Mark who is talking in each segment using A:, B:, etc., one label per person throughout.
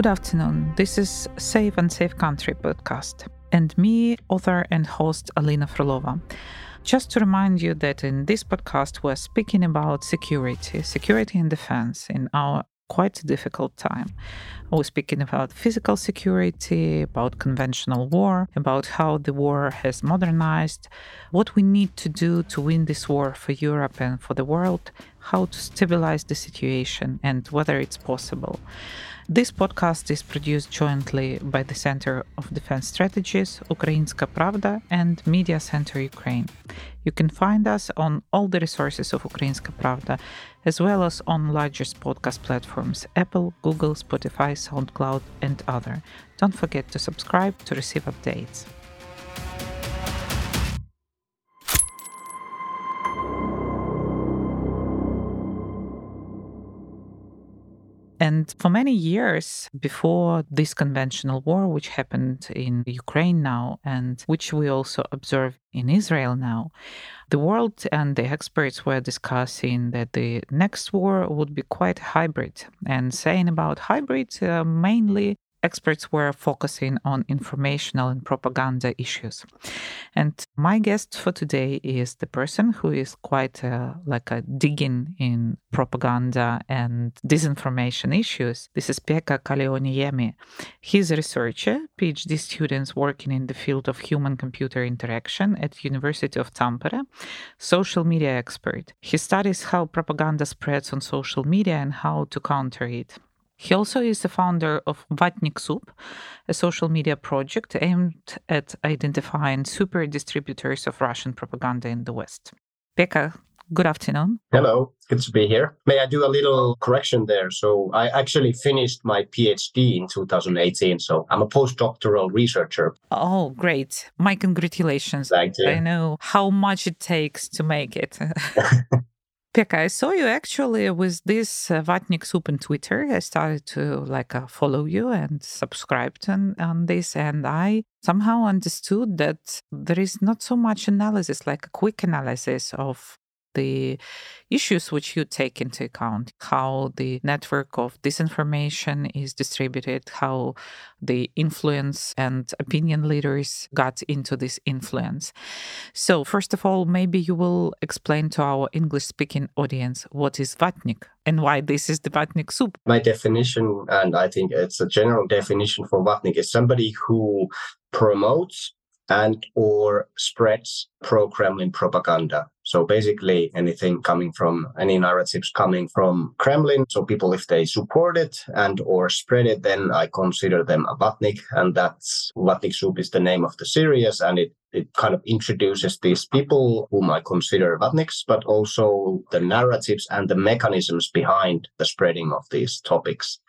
A: Good afternoon. This is Safe and Safe Country podcast, and me, author and host Alina Frolova. Just to remind you that in this podcast, we're speaking about security, security and defense in our quite difficult time. We're speaking about physical security, about conventional war, about how the war has modernized, what we need to do to win this war for Europe and for the world, how to stabilize the situation, and whether it's possible. This podcast is produced jointly by the Center of Defense Strategies, Ukrainska Pravda, and Media Center Ukraine. You can find us on all the resources of Ukrainska Pravda, as well as on largest podcast platforms Apple, Google, Spotify, SoundCloud, and other. Don't forget to subscribe to receive updates. And for many years before this conventional war, which happened in Ukraine now, and which we also observe in Israel now, the world and the experts were discussing that the next war would be quite hybrid and saying about hybrid uh, mainly experts were focusing on informational and propaganda issues. And my guest for today is the person who is quite uh, like a digging in propaganda and disinformation issues. This is Pekka Kallioniemi. He's a researcher, PhD students working in the field of human-computer interaction at University of Tampere, social media expert. He studies how propaganda spreads on social media and how to counter it. He also is the founder of Vatnik Soup, a social media project aimed at identifying super distributors of Russian propaganda in the West. Pekka, good afternoon.
B: Hello, good to be here. May I do a little correction there? So, I actually finished my PhD in 2018. So, I'm a postdoctoral researcher.
A: Oh, great. My congratulations.
B: Thank you.
A: I know how much it takes to make it. Pekka, I saw you actually with this uh, Vatnik Soup on Twitter. I started to like uh, follow you and subscribe on, on this, and I somehow understood that there is not so much analysis, like a quick analysis of the issues which you take into account how the network of disinformation is distributed how the influence and opinion leaders got into this influence. So first of all maybe you will explain to our english speaking audience what is vatnik and why this is the vatnik soup.
B: My definition and i think it's a general definition for vatnik is somebody who promotes and or spreads pro-Kremlin propaganda. So basically anything coming from any narratives coming from Kremlin. So people, if they support it and or spread it, then I consider them a Vatnik. And that's Vatnik Soup is the name of the series. And it, it kind of introduces these people whom I consider Vatniks, but also the narratives and the mechanisms behind the spreading of these topics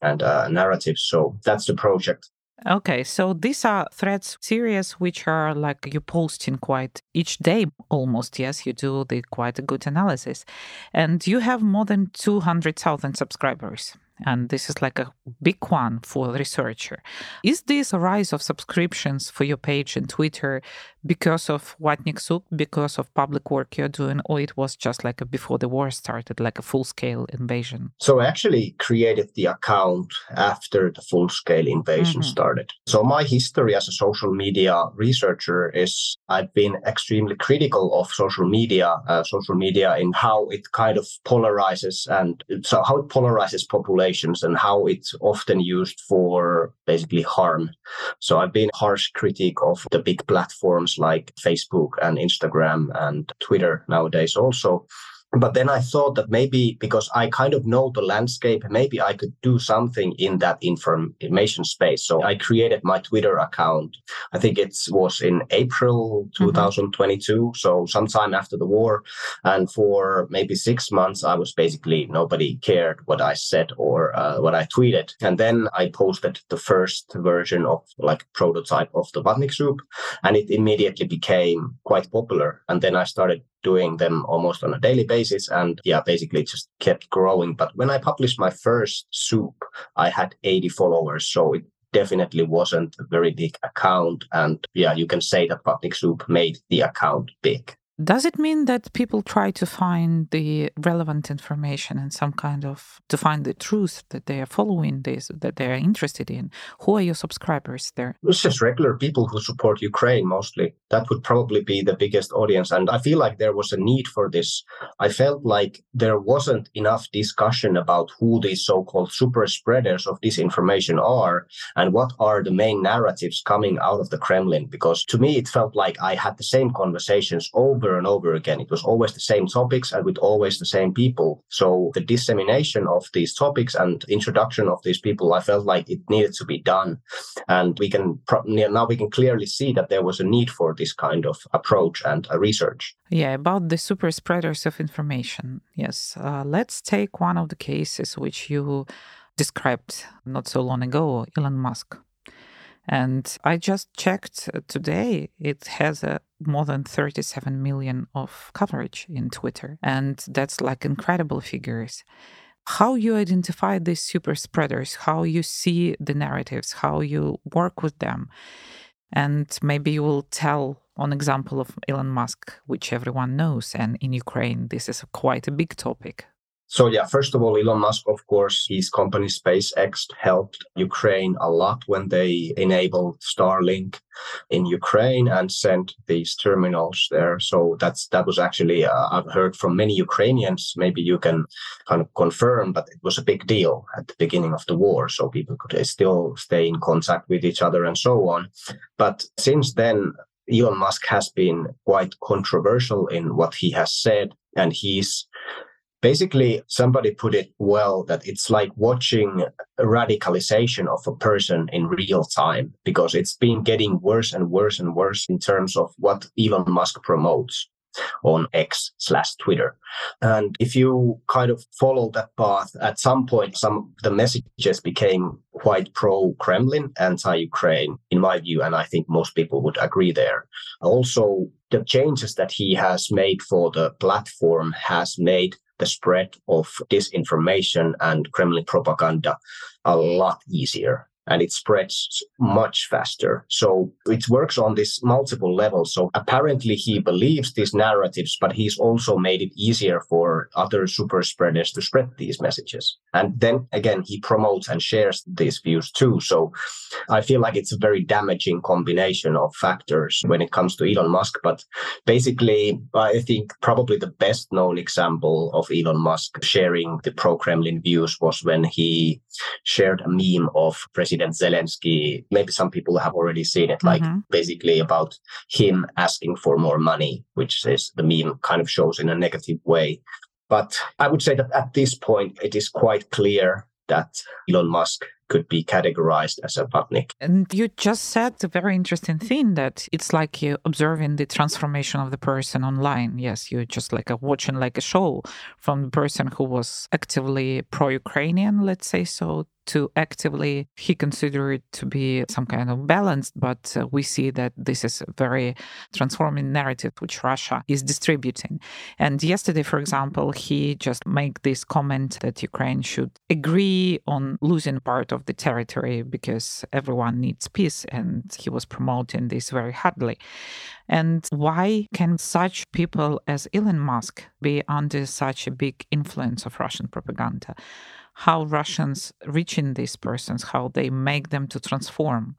B: and uh, narratives. So that's the project.
A: Okay, so these are threads series which are like you posting quite each day almost. Yes, you do the quite a good analysis, and you have more than two hundred thousand subscribers and this is like a big one for a researcher. Is this a rise of subscriptions for your page and Twitter because of Vatnik Soup, because of public work you're doing, or it was just like a, before the war started, like a full scale invasion?
B: So I actually created the account after the full scale invasion mm-hmm. started. So my history as a social media researcher is I've been extremely critical of social media, uh, social media in how it kind of polarizes and so how it polarizes population and how it's often used for basically harm. So I've been harsh critic of the big platforms like Facebook and Instagram and Twitter nowadays also but then I thought that maybe because I kind of know the landscape, maybe I could do something in that information space. So I created my Twitter account. I think it was in April 2022. Mm-hmm. So sometime after the war. And for maybe six months, I was basically nobody cared what I said or uh, what I tweeted. And then I posted the first version of like prototype of the Vatnik soup and it immediately became quite popular. And then I started doing them almost on a daily basis and yeah basically just kept growing. But when i published my first soup i had 80 followers so it definitely wasn't a very big account. And yeah you can say that Vatnik soup made the account big
A: Does it mean that people try to find the relevant information and some kind of to find the truth that they are following this, that they are interested in? Who are your subscribers there?
B: It's just regular people who support Ukraine mostly. That would probably be the biggest audience. And I feel like there was a need for this. I felt like there wasn't enough discussion about who these so called super spreaders of disinformation are and what are the main narratives coming out of the Kremlin. Because to me, it felt like I had the same conversations over over and over again. It was always the same topics and with always the same people. So the dissemination of these topics and introduction of these people, I felt like it needed to be done. And we can now we can clearly see that there was a need for this kind of approach and research.
A: Yeah, about the super spreaders of information. Yes, uh, let's take one of the cases which you described not so long ago, Elon Musk. And I just checked uh, today, it has a more than 37 million of coverage in Twitter. And that's like incredible figures. How you identify these super spreaders, how you see the narratives, how you work with them. And maybe you will tell on example of Elon Musk, which everyone knows. And in Ukraine, this is quite a big topic.
B: So yeah, first of all, Elon Musk, of course, his company SpaceX helped Ukraine a lot when they enabled Starlink in Ukraine and sent these terminals there. So that's that was actually uh, I've heard from many Ukrainians. Maybe you can kind of confirm, but it was a big deal at the beginning of the war, so people could still stay in contact with each other and so on. But since then, Elon Musk has been quite controversial in what he has said, and he's basically somebody put it well that it's like watching a radicalization of a person in real time because it's been getting worse and worse and worse in terms of what Elon Musk promotes on X slash Twitter. And if you kind of follow that path, at some point, some the messages became quite pro Kremlin, anti Ukraine, in my view. And I think most people would agree there. Also, the changes that he has made for the platform has made the spread of disinformation and Kremlin propaganda a lot easier and it spreads much faster. So it works on this multiple levels. So apparently he believes these narratives, but he's also made it easier for other super spreaders to spread these messages. And then again, he promotes and shares these views too. So I feel like it's a very damaging combination of factors when it comes to Elon Musk. But basically, I think probably the best known example of Elon Musk sharing the pro Kremlin views was when he shared a meme of President President Zelensky. Maybe some people have already seen it, like mm-hmm. basically about him asking for more money, which is the meme kind of shows in a negative way. But I would say that at this point, it is quite clear that Elon Musk could be categorized as a vatnik.
A: And you just said a very interesting thing that it's like you observing the transformation of the person online. Yes, you're just like a, watching like a show from the person who was actively pro-Ukrainian, let's say so, to actively he considered it to be some kind of balanced but uh, we see that this is a very transforming narrative which russia is distributing. And yesterday for example he just made this comment that ukraine should agree on losing part of the territory because everyone needs peace and he was promoting this very hardly. And why can such people as elon musk be under such a big influence of russian propaganda how Russians reaching these persons, how they make them to transform.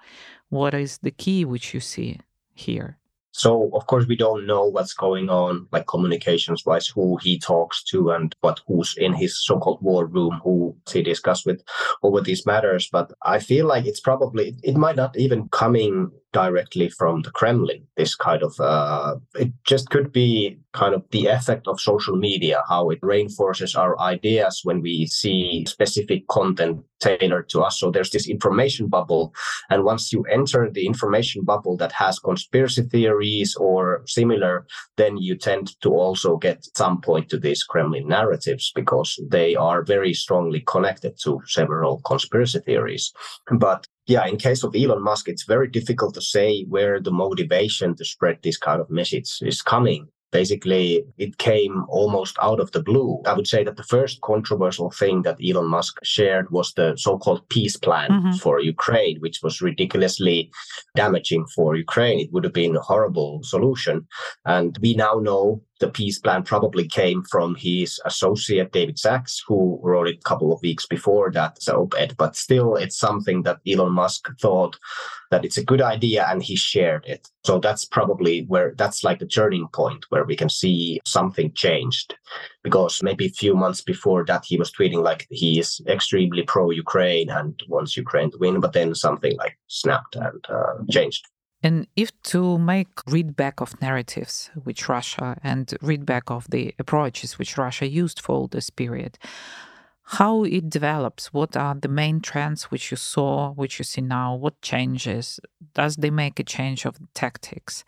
A: What is the key which you see here?
B: So of course we don't know what's going on, like communications wise, who he talks to and what who's in his so-called war room, who he discuss with over these matters. But I feel like it's probably it might not even coming directly from the Kremlin. This kind of uh, it just could be kind of the effect of social media, how it reinforces our ideas when we see specific content tailored to us. So there's this information bubble, and once you enter the information bubble that has conspiracy theories or similar, then you tend to also get some point to these Kremlin narratives because they are very strongly connected to several conspiracy theories. But yeah, in case of Elon Musk, it's very difficult to say where the motivation to spread this kind of message is coming Basically, it came almost out of the blue. I would say that the first controversial thing that Elon Musk shared was the so called peace plan mm-hmm. for Ukraine, which was ridiculously damaging for Ukraine. It would have been a horrible solution. And we now know the peace plan probably came from his associate David Sacks, who wrote it a couple of weeks before that op-ed. But still, it's something that Elon Musk thought that it's a good idea, and he shared it. So that's probably where that's like the turning point where we can see something changed, because maybe a few months before that he was tweeting like he is extremely pro-Ukraine and wants Ukraine to win, but then something like snapped and uh, changed.
A: And if to make read back of narratives which Russia and read back of the approaches which Russia used for all this period, how it develops, what are the main trends which you saw, which you see now, what changes? Does they make a change of tactics?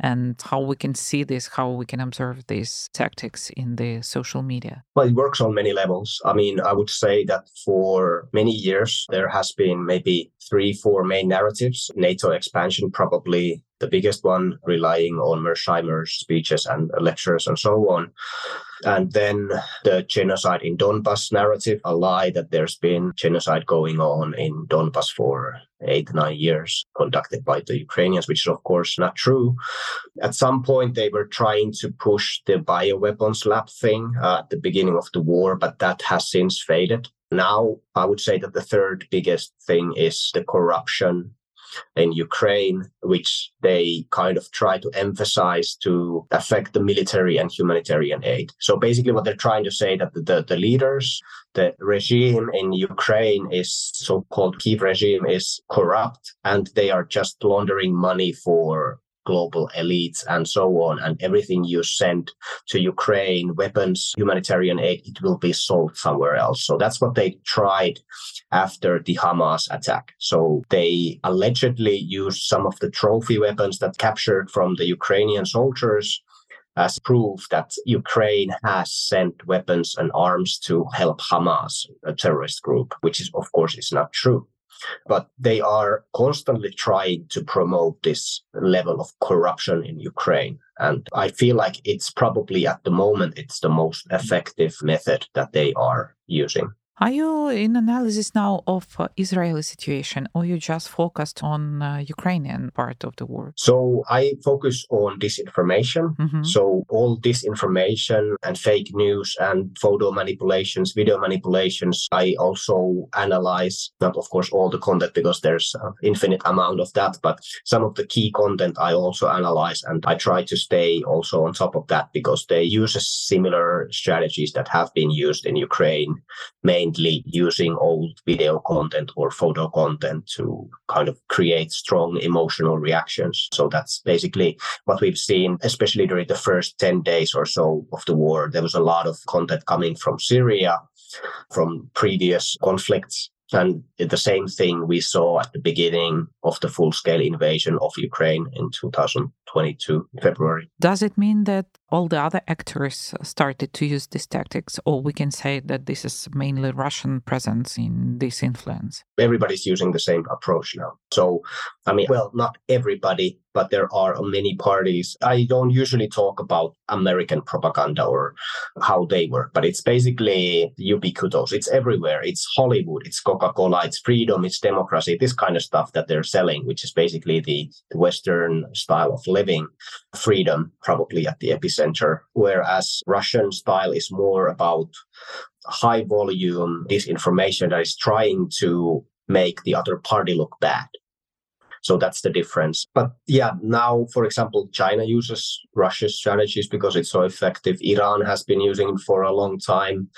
A: And how we can see this, how we can observe these tactics in the social media?
B: Well, it works on many levels. I mean, I would say that for many years, there has been maybe three, four main narratives. NATO expansion, probably the biggest one, relying on Mearsheimer's speeches and lectures and so on. And then the genocide in Donbass narrative, a lie that there's been genocide going on in Donbass for eight, nine years, conducted by the Ukrainians, which is, of course, not true. At some point, they were trying to push the bioweapons lab thing uh, at the beginning of the war, but that has since faded. Now, I would say that the third biggest thing is the corruption in Ukraine, which they kind of try to emphasize to affect the military and humanitarian aid. So basically, what they're trying to say that the, the leaders, the regime in Ukraine is so-called Kiev regime is corrupt, and they are just laundering money for global elites and so on. And everything you send to Ukraine, weapons, humanitarian aid, it will be sold somewhere else. So that's what they tried after the Hamas attack. So they allegedly used some of the trophy weapons that captured from the Ukrainian soldiers as proof that Ukraine has sent weapons and arms to help Hamas, a terrorist group, which is, of course, is not true but they are constantly trying to promote this level of corruption in Ukraine. And I feel like it's probably at the moment, it's the most effective method that they are using.
A: Are you in analysis now of uh, Israeli situation, or you just focused on uh, Ukrainian part of the war?
B: So I focus on disinformation. Mm-hmm. So all disinformation and fake news and photo manipulations, video manipulations. I also analyze not, of course, all the content because there's an infinite amount of that, but some of the key content I also analyze, and I try to stay also on top of that because they use similar strategies that have been used in Ukraine, mainly mainly using old video content or photo content to kind of create strong emotional reactions. So that's basically what we've seen, especially during the first 10 days or so of the war. There was a lot of content coming from Syria, from previous conflicts and the same thing we saw at the beginning of the full scale invasion of Ukraine in 2022, February.
A: Does it mean that all the other actors started to use these tactics, or we can say that this is mainly Russian presence in this influence?
B: Everybody's using the same approach now. So, I mean, well, not everybody, but there are many parties. I don't usually talk about American propaganda or how they work, but it's basically ubiquitous. It's everywhere. It's Hollywood, it's Coca Cola, it's freedom, it's democracy, this kind of stuff that they're selling, which is basically the, Western style of living, freedom, probably at the epicenter. Center, whereas Russian style is more about high volume disinformation that is trying to make the other party look bad. So that's the difference. But yeah, now, for example, China uses Russia's strategies because it's so effective. Iran has been using it for a long time.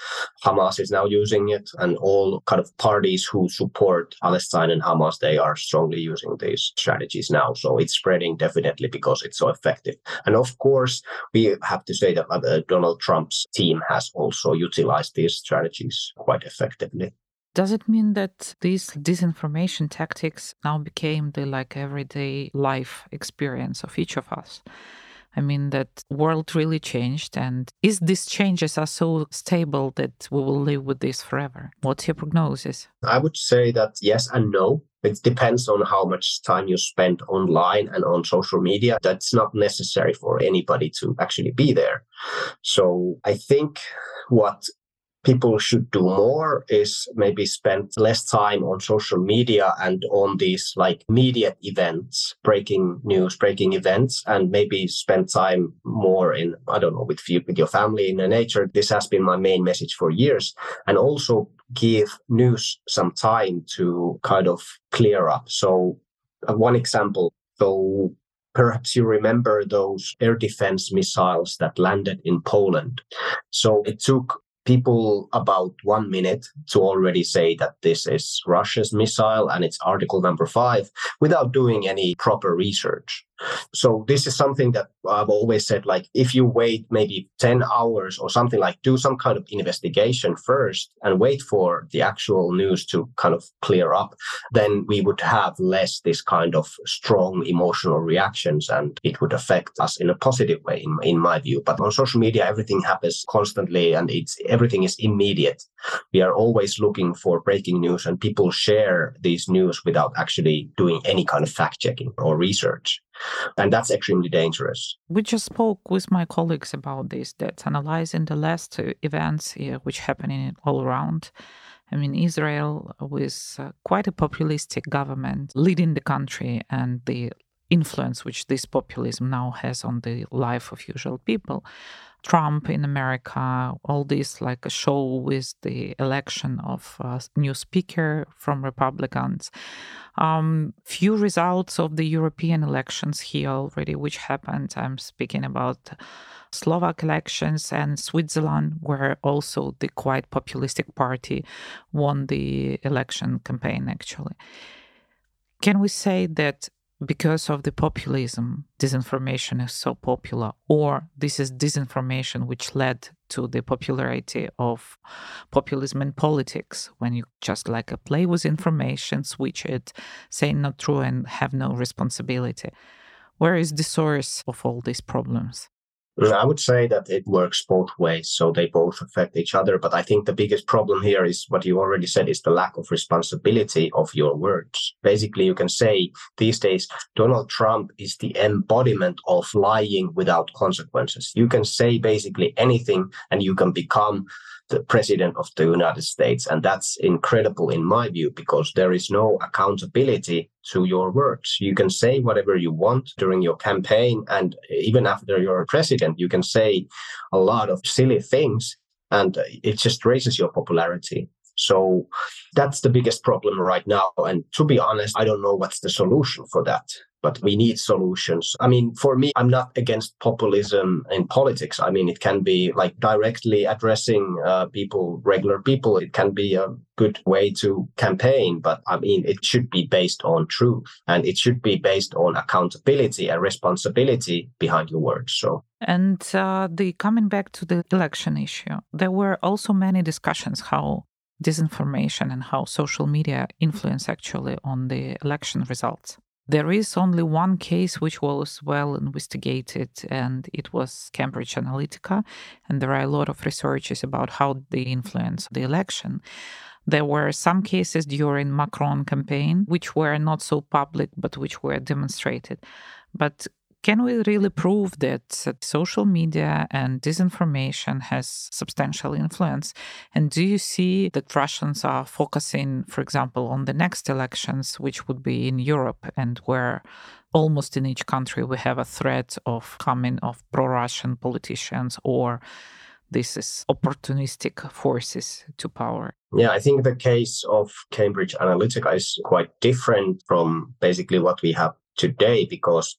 B: Hamas is now using it. And all kind of parties who support Palestine and Hamas, they are strongly using these strategies now. So it's spreading definitely because it's so effective. And of course, we have to say that uh, Donald Trump's team has also utilized these strategies quite effectively.
A: Does it mean that these disinformation tactics now became the like everyday life experience of each of us? I mean, that world really changed. And is these changes are so stable that we will live with this forever? What's your prognosis?
B: I would say that yes and no. It depends on how much time you spend online and on social media. That's not necessary for anybody to actually be there. So I think what people should do more is maybe spend less time on social media and on these like media events, breaking news, breaking events, and maybe spend time more in, I don't know, with, you, with your family in the nature. This has been my main message for years. And also give news some time to kind of clear up. So uh, one example, so Perhaps you remember those air defense missiles that landed in Poland. So it took people about one minute to already say that this is Russia's missile and it's article number five without doing any proper research. So this is something that I've always said, like, if you wait maybe 10 hours or something like do some kind of investigation first and wait for the actual news to kind of clear up, then we would have less this kind of strong emotional reactions and it would affect us in a positive way, in, in my view. But on social media, everything happens constantly and it's everything is immediate. We are always looking for breaking news and people share these news without actually doing any kind of fact checking or research. And that's extremely dangerous.
A: We just spoke with my colleagues about this, that analyzing the last events here, which happening all around. I mean, Israel with uh, quite a populistic government leading the country and the influence which this populism now has on the life of usual people. Trump in America, all this like a show with the election of a new speaker from Republicans. Um, few results of the European elections here already, which happened. I'm speaking about Slovak elections and Switzerland, where also the quite populistic party won the election campaign, actually. Can we say that because of the populism, disinformation is so popular, or this is disinformation which led to the popularity of populism in politics when you just like a play with information, switch it, say not true, and have no responsibility. Where is the source of all these problems?
B: I would say that it works both ways. So they both affect each other. But I think the biggest problem here is what you already said is the lack of responsibility of your words. Basically, you can say these days, Donald Trump is the embodiment of lying without consequences. You can say basically anything and you can become the president of the United States. And that's incredible in my view, because there is no accountability to your words. You can say whatever you want during your campaign. And even after you're a president, you can say a lot of silly things and it just raises your popularity. So that's the biggest problem right now. And to be honest, I don't know what's the solution for that but we need solutions. I mean, for me, I'm not against populism in politics. I mean, it can be like directly addressing uh, people, regular people. It can be a good way to campaign, but I mean, it should be based on truth and it should be based on accountability and responsibility behind your words. So.
A: And uh, the coming back to the election issue, there were also many discussions how disinformation and how social media influence actually on the election results. There is only one case which was well investigated, and it was Cambridge Analytica. And there are a lot of researches about how they influence the election. There were some cases during Macron campaign which were not so public, but which were demonstrated. But can we really prove that social media and disinformation has substantial influence? And do you see that Russians are focusing, for example, on the next elections, which would be in Europe and where almost in each country we have a threat of coming of pro-Russian politicians or this is opportunistic forces to power.
B: Yeah, I think the case of Cambridge Analytica is quite different from basically what we have today because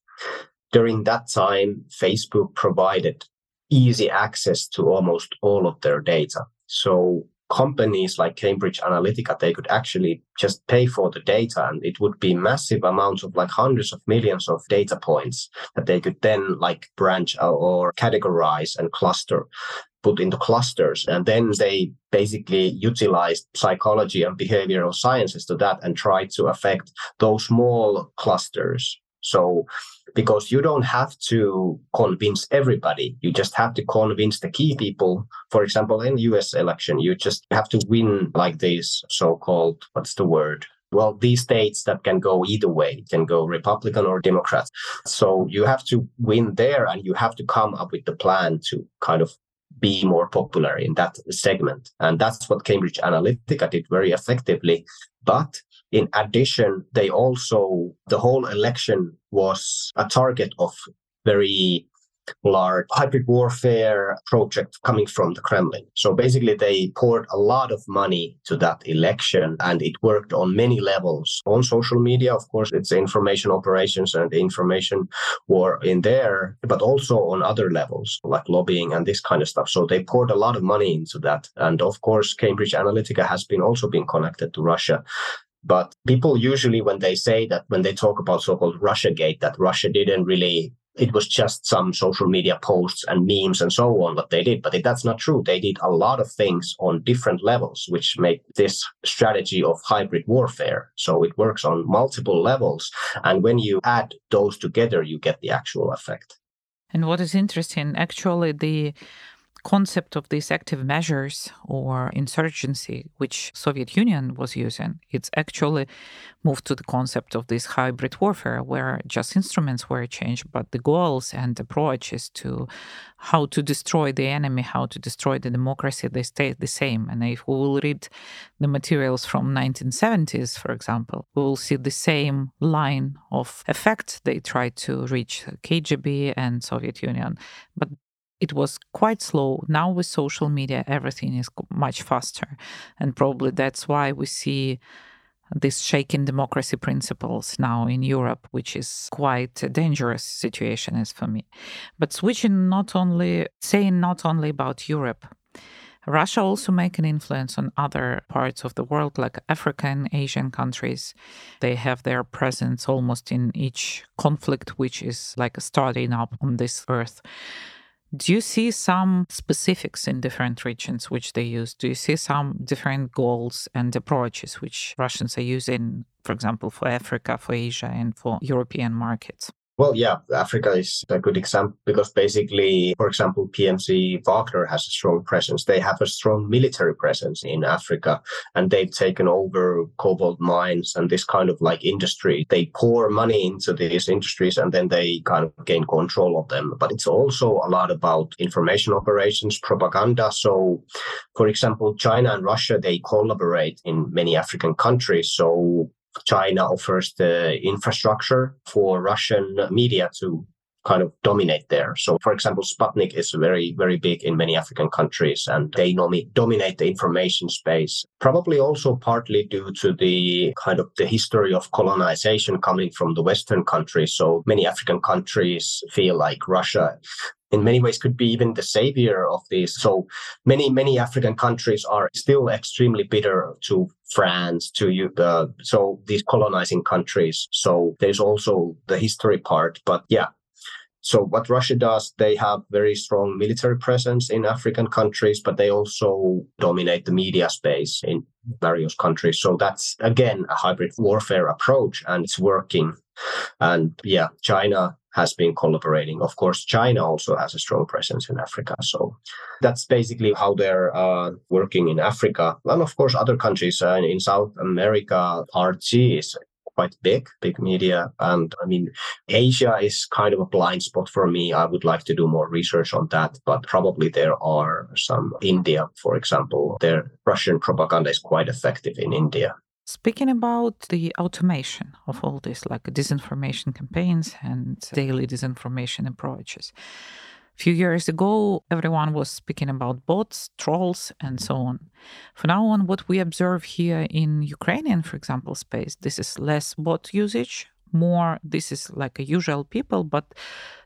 B: during that time, Facebook provided easy access to almost all of their data. So companies like Cambridge Analytica, they could actually just pay for the data and it would be massive amounts of like hundreds of millions of data points that they could then like branch or categorize and cluster put into clusters. And then they basically utilized psychology and behavioral sciences to that and tried to affect those small clusters So, because you don't have to convince everybody, you just have to convince the key people. For example, in US election, you just have to win like these so-called, what's the word? Well, these states that can go either way, can go Republican or Democrat. So you have to win there and you have to come up with the plan to kind of be more popular in that segment. And that's what Cambridge Analytica did very effectively. But in addition, they also, the whole election was a target of very large hybrid warfare project coming from the Kremlin. So basically, they poured a lot of money to that election and it worked on many levels. On social media, of course, it's information operations and information war in there, but also on other levels like lobbying and this kind of stuff. So they poured a lot of money into that. And of course, Cambridge Analytica has been also been connected to Russia. But people usually, when they say that, when they talk about so-called Russia Gate, that Russia didn't really, it was just some social media posts and memes and so on what they did. But that's not true. They did a lot of things on different levels, which make this strategy of hybrid warfare. So it works on multiple levels. And when you add those together, you get the actual effect.
A: And what is interesting, actually, the concept of these active measures or insurgency which soviet union was using it's actually moved to the concept of this hybrid warfare where just instruments were changed but the goals and approach is to how to destroy the enemy how to destroy the democracy they stay the same. And if we will read the materials from 1970s for example we will see the same line of effect. They tried to reach kgb and soviet union but it was quite slow. Now with social media, everything is much faster. And probably that's why we see this shaking democracy principles now in Europe, which is quite a dangerous situation as for me. But switching not only saying not only about Europe, Russia also make an influence on other parts of the world, like African, Asian countries. They have their presence almost in each conflict, which is like starting up on this earth. Do you see some specifics in different regions which they use? Do you see some different goals and approaches which Russians are using, for example, for Africa, for Asia, and for European markets?
B: Well, yeah, Africa is a good example because basically, for example, PMC Wagner has a strong presence. They have a strong military presence in Africa and they've taken over cobalt mines and this kind of like industry. They pour money into these industries and then they kind of gain control of them. But it's also a lot about information operations, propaganda. So, for example, China and Russia, they collaborate in many African countries. So China offers the infrastructure for Russian media to kind of dominate there. So, for example, Sputnik is very, very big in many African countries and they dominate the information space. Probably also partly due to the kind of the history of colonization coming from the Western countries. So many African countries feel like Russia in many ways could be even the savior of this. So many, many African countries are still extremely bitter to France, to you, uh, so these colonizing countries. So there's also the history part. But yeah, so what Russia does, they have very strong military presence in African countries, but they also dominate the media space in various countries. So that's again a hybrid warfare approach and it's working. And yeah, China has been collaborating. Of course, China also has a strong presence in Africa. So that's basically how they're uh, working in Africa. And of course, other countries uh, in South America, RT is quite big, big media. And I mean, Asia is kind of a blind spot for me. I would like to do more research on that, but probably there are some India, for example, their Russian propaganda is quite effective in India.
A: Speaking about the automation of all this, like disinformation campaigns and daily disinformation approaches. Few years ago, everyone was speaking about bots, trolls, and so on. For now on, what we observe here in Ukrainian, for example, space, this is less bot usage, more this is like a usual people, but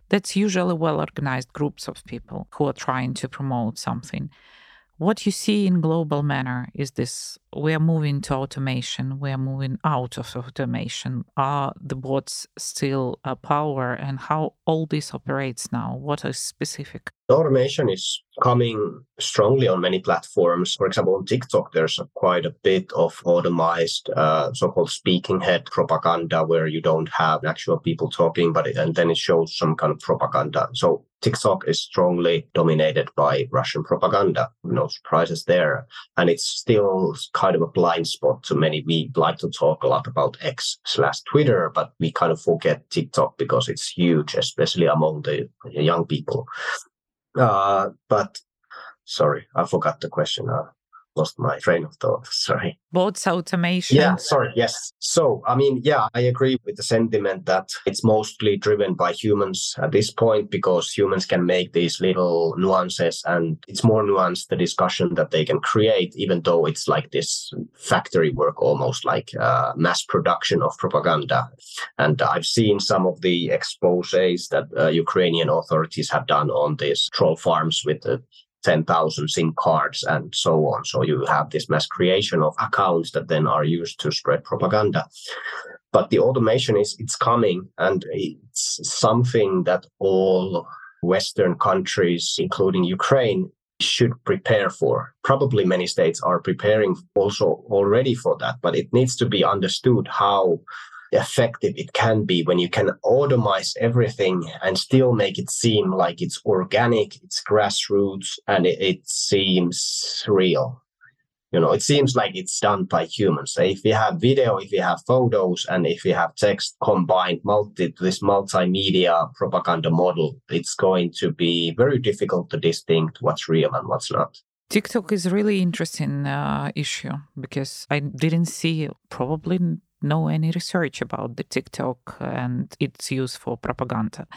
A: that's usually well organized groups of people who are trying to promote something. What you see in global manner is this we are moving to automation, we are moving out of automation. Are the bots still a power and how all this operates now? What is specific?
B: Automation is coming strongly on many platforms. For example, on TikTok, there's quite a bit of automized uh, so-called speaking head propaganda where you don't have actual people talking, but it, and then it shows some kind of propaganda. So TikTok is strongly dominated by Russian propaganda. No surprises there. And it's still kind of a blind spot to many. We like to talk a lot about X slash Twitter, but we kind of forget TikTok because it's huge, especially among the young people. Uh, but sorry, I forgot the question. Uh, lost my train of thought. Sorry.
A: Bots automation.
B: Yeah, sorry. Yes. So, I mean, yeah, I agree with the sentiment that it's mostly driven by humans at this point because humans can make these little nuances and it's more nuanced the discussion that they can create, even though it's like this factory work, almost like uh, mass production of propaganda. And I've seen some of the exposes that uh, Ukrainian authorities have done on these troll farms with the 10,000 SIM cards and so on. So you have this mass creation of accounts that then are used to spread propaganda. But the automation is it's coming and it's something that all Western countries, including Ukraine, should prepare for. Probably many states are preparing also already for that, but it needs to be understood how effective it can be when you can automize everything and still make it seem like it's organic, it's grassroots, and it, it seems real. You know, it seems like it's done by humans. If you have video, if you have photos, and if you have text combined, multi this multimedia propaganda model, it's going to be very difficult to distinct what's real and what's not.
A: TikTok is really interesting uh, issue because I didn't see probably know any research about the TikTok and its use for propaganda.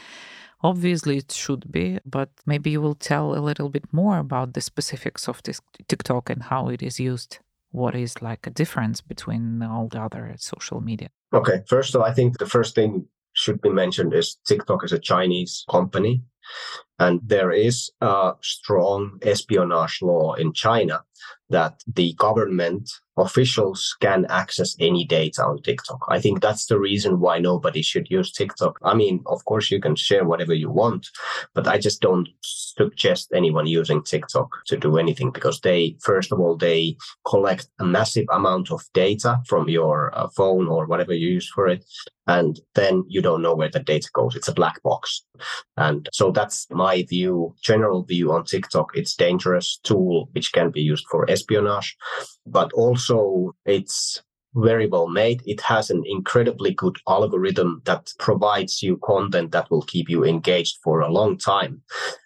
A: Obviously, it should be, but maybe you will tell a little bit more about the specifics of this TikTok and how it is used. What is like a difference between all the other social media?
B: Okay, first of all, I think the first thing should be mentioned is TikTok is a Chinese company, and there is a strong espionage law in China that the government officials can access any data on TikTok. I think that's the reason why nobody should use TikTok. I mean, of course, you can share whatever you want, but I just don't suggest anyone using TikTok to do anything because they, first of all, they collect a massive amount of data from your uh, phone or whatever you use for it. And then you don't know where the data goes. It's a black box. And so that's my view, general view on TikTok. It's dangerous tool, which can be used for espionage, but also it's very well made. It has an incredibly good algorithm that provides you content that will keep you engaged for a long time.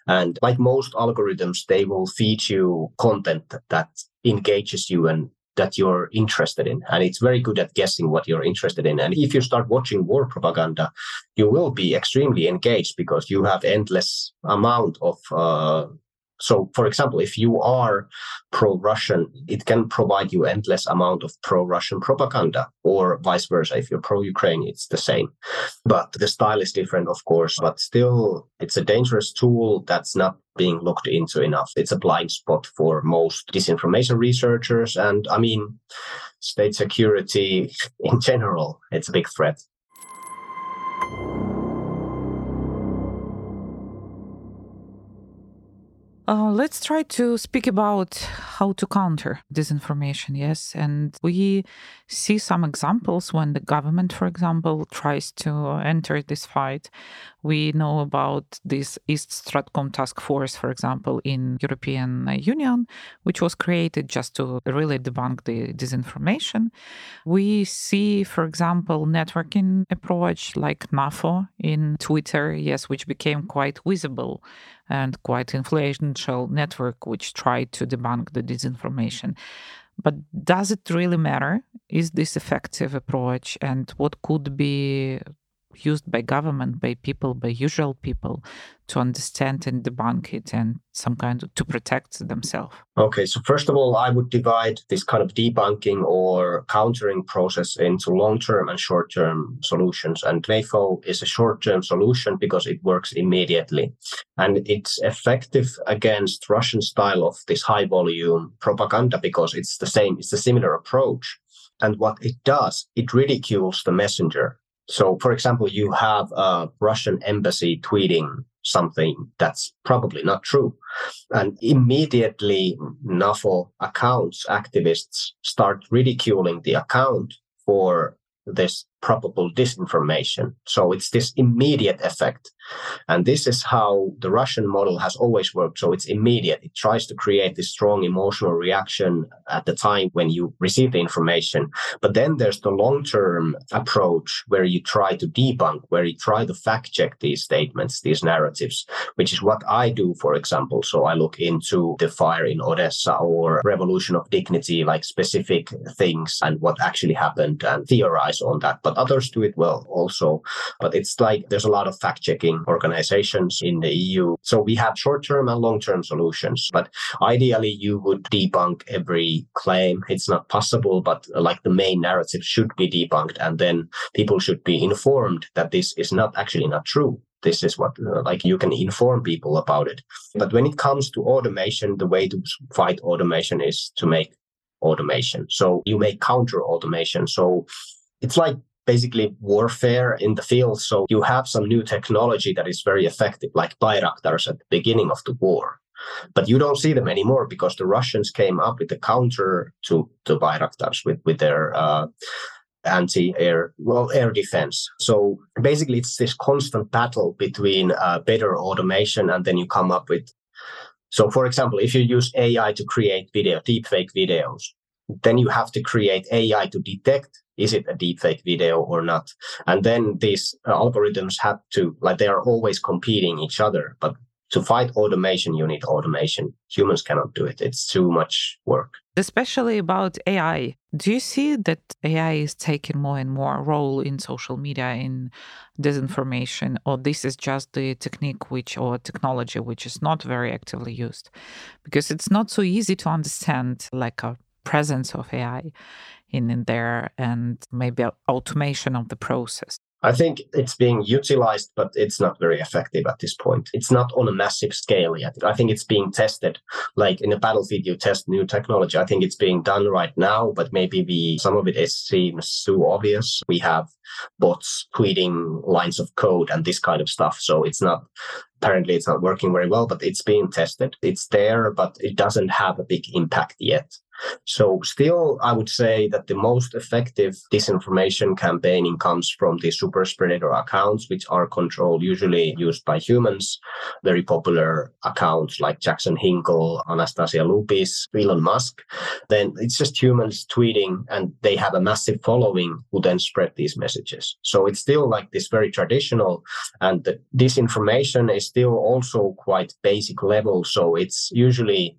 B: And like most algorithms, they will feed you content that engages you and that you're interested in. And it's very good at guessing what you're interested in. And if you start watching war propaganda, you will be extremely engaged because you have endless amount of uh, so, for example, if you are pro-Russian, it can provide you endless amount of pro-Russian propaganda, or vice versa. If you're pro-Ukraine, it's the same. But the style is different, of course. But still, it's a dangerous tool that's not being looked into enough. It's a blind spot for most disinformation researchers, and I mean, state security in general. It's a big threat.
A: Uh, let's try to speak about how to counter disinformation, yes. And we see some examples when the government, for example, tries to enter this fight. We know about this East Stratcom task force, for example, in European uh, Union, which was created just to really debunk the disinformation. We see, for example, networking approach like NAFO in Twitter, yes, which became quite visible and quite influential network which tried to debunk the disinformation. But does it really matter? Is this effective approach? And what could be used by government, by people, by usual people to understand and debunk it and some kind of to protect themselves?
B: Okay, so first of all, I would divide this kind of debunking or countering process into long term and short term solutions. And NAFO is a short term solution because it works immediately. And it's effective against Russian style of this high volume propaganda because it's the same, it's a similar approach. And what it does, it ridicules the messenger. So, for example, you have a Russian embassy tweeting something that's probably not true. And immediately, NAFO accounts, activists start ridiculing the account for this probable disinformation. So it's this immediate effect. And this is how the Russian model has always worked. So it's immediate. It tries to create this strong emotional reaction at the time when you receive the information. But then there's the long term approach where you try to debunk, where you try to fact check these statements, these narratives, which is what I do, for example. So I look into the fire in Odessa or revolution of dignity, like specific things and what actually happened and theorize on that. But others do it well also. But it's like there's a lot of fact checking organizations in the EU. So we have short term and long term solutions. But ideally, you would debunk every claim. It's not possible, but uh, like the main narrative should be debunked. And then people should be informed that this is not actually not true this is what uh, like you can inform people about it but when it comes to automation the way to fight automation is to make automation so you make counter automation so it's like basically warfare in the field. So you have some new technology that is very effective, like Bayraktars at the beginning of the war. But you don't see them anymore because the Russians came up with a counter to, to Bayraktars with, with their uh, anti-air well air defense so basically it's this constant battle between uh, better automation and then you come up with so for example if you use ai to create video deepfake videos then you have to create ai to detect is it a deepfake video or not? And then these uh, algorithms have to, like, they are always competing each other. But to fight automation, you need automation. Humans cannot do it. It's too much work.
A: Especially about AI. Do you see that AI is taking more and more role in social media in disinformation, or this is just the technique which or technology which is not very actively used? Because it's not so easy to understand like a presence of AI in, in there and maybe automation of the process?
B: I think it's being utilized, but it's not very effective at this point. It's not on a massive scale yet. I think it's being tested. Like in a battlefield, you test new technology. I think it's being done right now, but maybe we, some of it is, seems too obvious. We have bots tweeting lines of code and this kind of stuff. So it's not, apparently it's not working very well, but it's being tested. It's there, but it doesn't have a big impact yet. So still, I would say that the most effective disinformation campaigning comes from the super spreader accounts, which are controlled, usually used by humans. Very popular accounts like Jackson Hinkle, Anastasia Lupis, Elon Musk. Then it's just humans tweeting and they have a massive following who then spread these messages. So it's still like this very traditional and the disinformation is still also quite basic level. So it's usually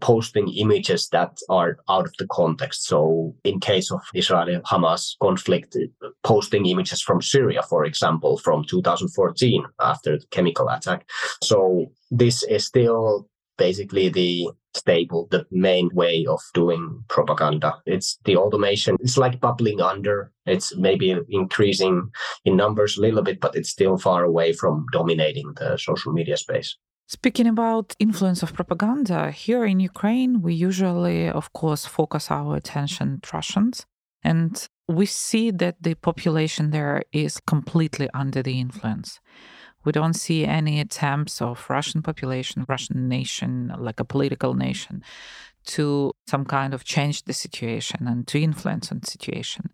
B: posting images that are out of the context. So, in case of Israel Hamas conflict, posting images from Syria, for example, from 2014 after the chemical attack. So, this is still basically the stable, the main way of doing propaganda. It's the automation. It's like bubbling under. It's maybe increasing in numbers a little bit, but it's still far away from dominating the social media space.
A: Speaking about influence of propaganda, here in Ukraine, we usually, of course, focus our attention on Russians. And we see that the population there is completely under the influence. We don't see any attempts of Russian population, Russian nation, like a political nation, to some kind of change the situation and to influence on the situation.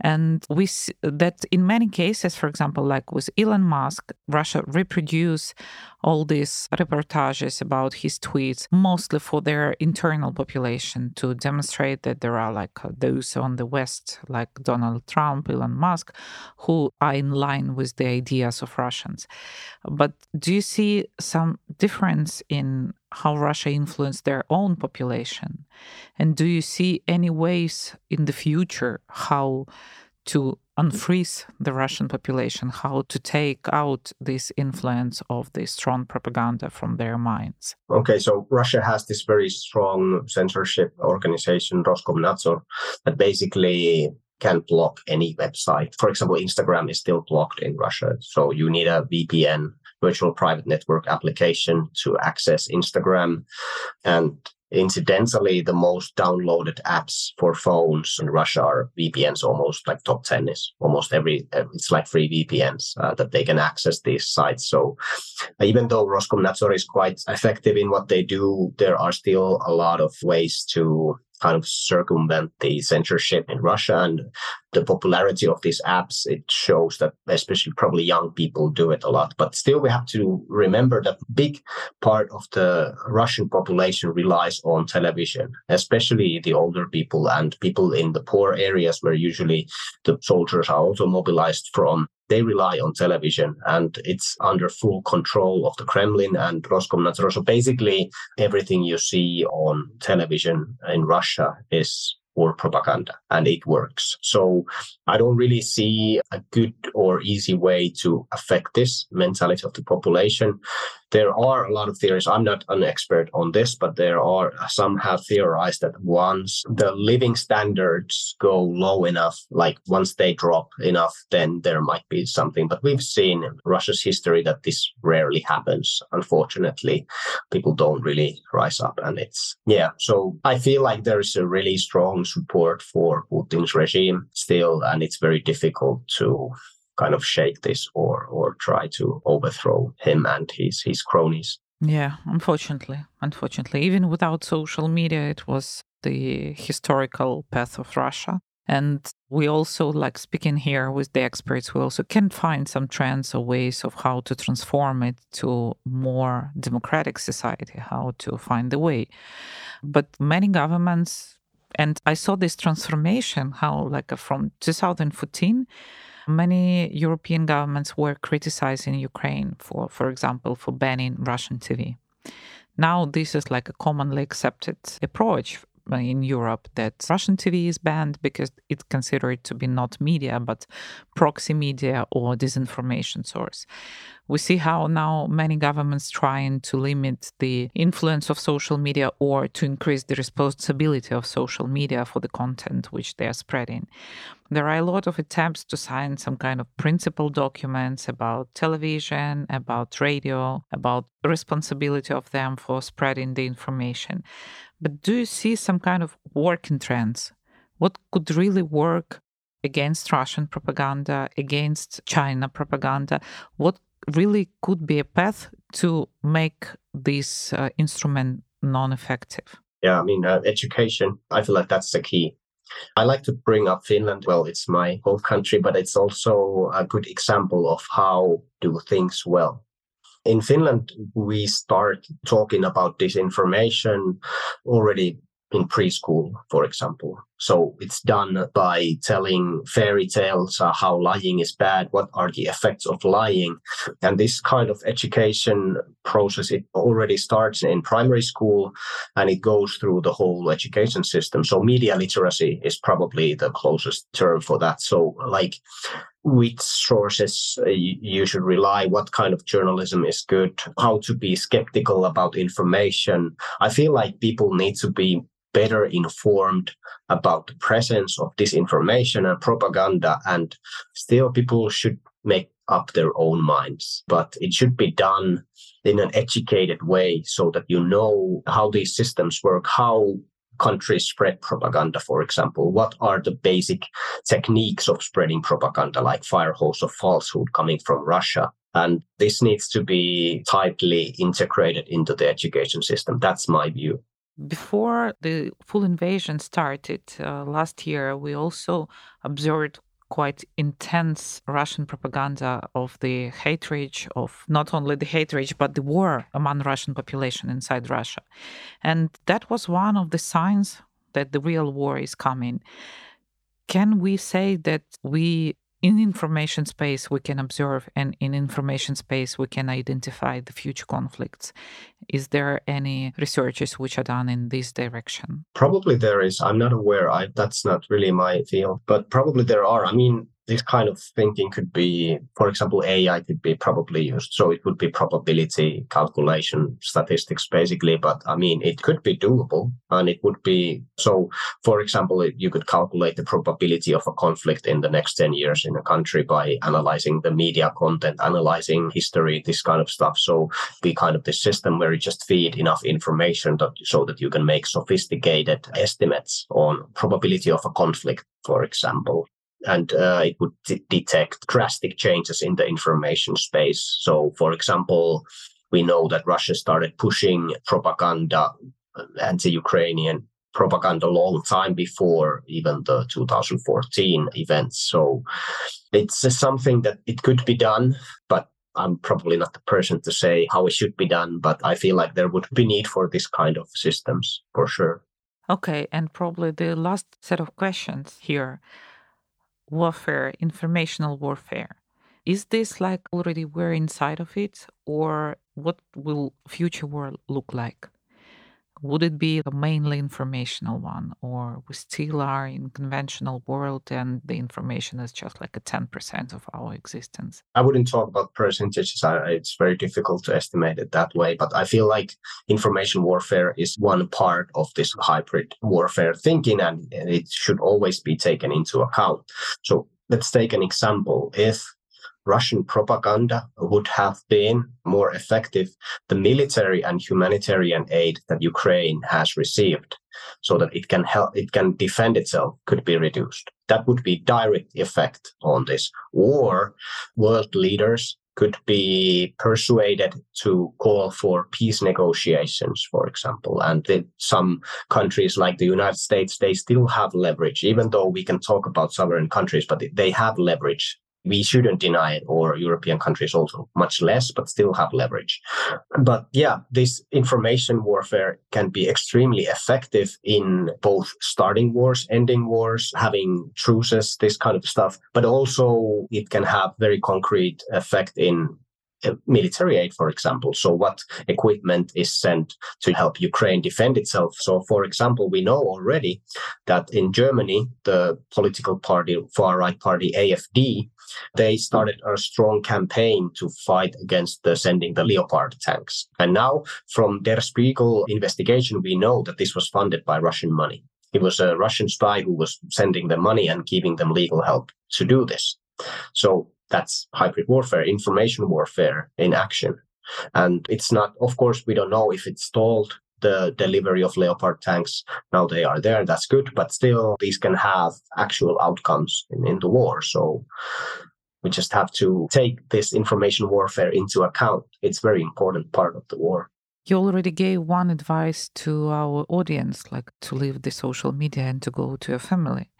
A: And we see that in many cases, for example, like with Elon Musk, Russia reproduce all these reportages about his tweets, mostly for their internal population to demonstrate that there are like uh, those on the West, like Donald Trump, Elon Musk, who are in line with the ideas of Russians. But do you see some difference in how Russia influenced their own population? And do you see any ways in the future how to unfreeze the Russian population, how to take out this influence of the strong propaganda from their minds?
B: Okay, so Russia has this very strong censorship organization, Roskomnadzor, that basically can block any website. For example, Instagram is still blocked in Russia. So you need a VPN, virtual private network application to access Instagram. And incidentally, the most downloaded apps for phones in Russia are VPNs, almost like top 10 is almost every, it's like free VPNs uh, that they can access these sites. So even though Roskomnadzor is quite effective in what they do, there are still a lot of ways to kind of circumvent the censorship in Russia and the popularity of these apps. It shows that especially probably young people do it a lot. But still, we have to remember that big part of the Russian population relies on television, especially the older people and people in the poor areas where usually the soldiers are also mobilized from they rely on television and it's under full control of the Kremlin and Roskomnadzor. So basically, everything you see on television in Russia is war propaganda and it works. So I don't really see a good or easy way to affect this mentality of the population there are a lot of theories. I'm not an expert on this, but there are some have theorized that once the living standards go low enough, like once they drop enough, then there might be something. But we've seen in Russia's history that this rarely happens. Unfortunately, people don't really rise up. And it's, yeah. So I feel like there is a really strong support for Putin's regime still, and it's very difficult to kind of shake this or or try to overthrow him and his his cronies.
A: Yeah, unfortunately, unfortunately, even without social media, it was the historical path of Russia. And we also, like speaking here with the experts, we also can find some trends or ways of how to transform it to more democratic society, how to find the way. But many governments, and I saw this transformation, how like from 2014, Many European governments were criticizing Ukraine for, for example, for banning Russian TV. Now, this is like a commonly accepted approach in Europe that Russian TV is banned because it's considered to be not media but proxy media or disinformation source. We see how now many governments trying to limit the influence of social media or to increase the responsibility of social media for the content which they are spreading. There are a lot of attempts to sign some kind of principle documents about television, about radio, about responsibility of them for spreading the information. But do you see some kind of working trends? What could really work against Russian propaganda, against China propaganda? What really could be a path to make this uh, instrument non-effective.
B: Yeah, I mean, uh, education. I feel like that's the key. I like to bring up Finland. Well, it's my home country, but it's also a good example of how do things well. In Finland, we start talking about disinformation already in preschool, for example. So it's done by telling fairy tales, uh, how lying is bad, what are the effects of lying. And this kind of education process, it already starts in primary school and it goes through the whole education system. So media literacy is probably the closest term for that. So like which sources uh, you should rely, what kind of journalism is good, how to be skeptical about information. I feel like people need to be better informed about the presence of disinformation and propaganda. And still, people should make up their own minds, but it should be done in an educated way so that you know how these systems work, how countries spread propaganda, for example. What are the basic techniques of spreading propaganda, like fire hose of falsehood coming from Russia? And this needs to be tightly integrated into the education system. That's my view.
A: Before the full invasion started uh, last year, we also observed quite intense Russian propaganda of the hatred of not only the hatred but the war among Russian population inside Russia. And that was one of the signs that the real war is coming. Can we say that we in information space we can observe and in information space we can identify the future conflicts. Is there any researches which are done in this direction?
B: Probably there is. I'm not aware. I, that's not really my field but probably there are. I mean this kind of thinking could be, for example, AI could be probably used. So it would be probability calculation statistics, basically. But I mean, it could be doable and it would be so, for example, you could calculate the probability of a conflict in the next 10 years in a country by analyzing the media content, analyzing history, this kind of stuff. So be kind of the system where you just feed enough information that, so that you can make sophisticated estimates on probability of a conflict, for example and uh, it would d- detect drastic changes in the information space. So, for example, we know that Russia started pushing propaganda, uh, anti-Ukrainian propaganda a long time before even the 2014 events. So it's something that it could be done, but I'm probably not the person to say how it should be done, but I feel like there would be need for this kind of systems for sure.
A: Okay, and probably the last set of questions here warfare, informational warfare. Is this like already we're inside of it, or what will future war look like? Would it be a mainly informational one, or we still are in conventional world and the information is just like a 10% of our existence?
B: I wouldn't talk about percentages. It's very difficult to estimate it that way, but I feel like information warfare is one part of this hybrid warfare thinking, and it should always be taken into account. So let's take an example. If Russian propaganda would have been more effective, the military and humanitarian aid that Ukraine has received so that it can help it can defend itself could be reduced. That would be direct effect on this. Or world leaders could be persuaded to call for peace negotiations, for example. And the, some countries like the United States, they still have leverage, even though we can talk about sovereign countries, but they have leverage we shouldn't deny it, or European countries also much less, but still have leverage. But yeah, this information warfare can be extremely effective in both starting wars, ending wars, having truces, this kind of stuff. But also it can have very concrete effect in uh, military aid, for example. So, what equipment is sent to help Ukraine defend itself? So, for example, we know already that in Germany, the political party, far right party AFD, they started a strong campaign to fight against the sending the Leopard tanks. And now, from Der Spiegel investigation, we know that this was funded by Russian money. It was a Russian spy who was sending them money and giving them legal help to do this. So that's hybrid warfare, information warfare in action. And it's not, of course, we don't know if it stalled the delivery of Leopard tanks. Now they are there, that's good, but still, these can have actual outcomes in, in the war. So we just have to take this information warfare into account. It's very important part of the war.
A: You already gave one advice to our audience, like to leave the social media and to go to your family.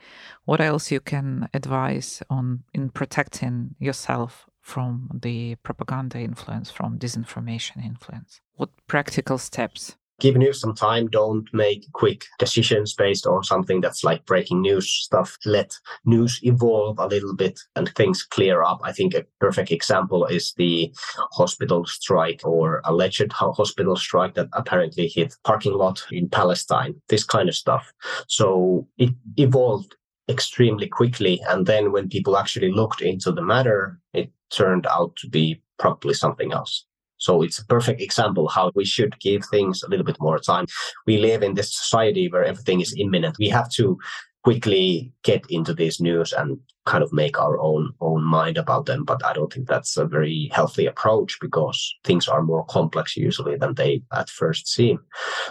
A: What else you can advise on in protecting yourself from the propaganda influence, from disinformation influence? What practical steps?
B: Give news some time. Don't make quick decisions based on something that's like breaking news stuff. Let news evolve a little bit and things clear up. I think a perfect example is the hospital strike or alleged hospital strike that apparently hit parking lot in Palestine. This kind of stuff. So it evolved extremely quickly. And then when people actually looked into the matter, it turned out to be probably something else. So it's a perfect example how we should give things a little bit more time. We live in this society where everything is imminent. We have to quickly get into this news and kind of make our own own mind about them but i don't think that's a very healthy approach because things are more complex usually than they at first seem.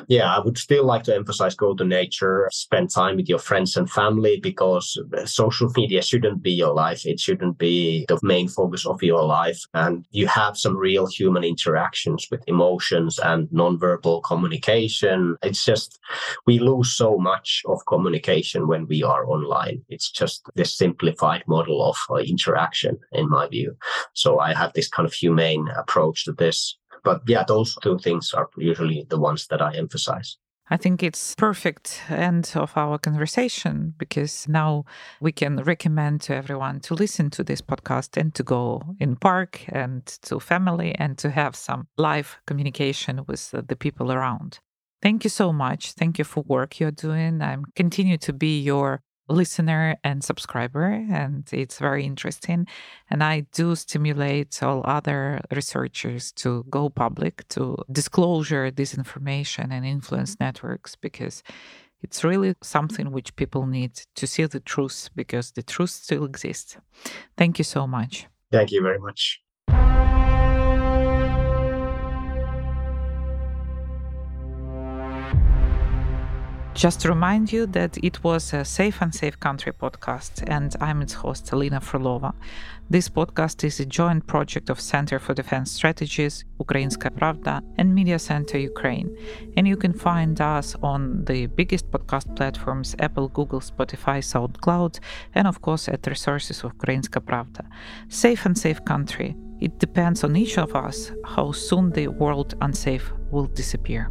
B: Yeah i would still like to emphasize go to nature spend time with your friends and family because uh, social media shouldn't be your life. It shouldn't be the main focus of your life. And you have some real human interactions with emotions and nonverbal communication. It's just we lose so much of communication when we are online. It's just this simplified simplified model of uh, interaction, in my view. So I have this kind of humane approach to this. But yeah, those two things are usually the ones that I emphasize.
A: I think it's perfect end of our conversation because now we can recommend to everyone to listen to this podcast and to go in park and to family and to have some live communication with the people around. Thank you so much. Thank you for work you're doing. I'm continue to be your listener and subscriber, and it's very interesting. And I do stimulate all other researchers to go public, to disclosure this information and influence mm-hmm. networks because it's really mm-hmm. something which people need to see the truth because the truth still exists. Thank you so much.
B: Thank you very much.
A: Just to remind you that it was a Safe and Safe Country podcast, and I'm its host, Alina Frolova. This podcast is a joint project of Center for Defense Strategies, Ukrainska Pravda, and Media Center Ukraine. And you can find us on the biggest podcast platforms Apple, Google, Spotify, SoundCloud, and of course at resources of Ukrainska Pravda. Safe and Safe Country. It depends on each of us how soon the world unsafe will disappear.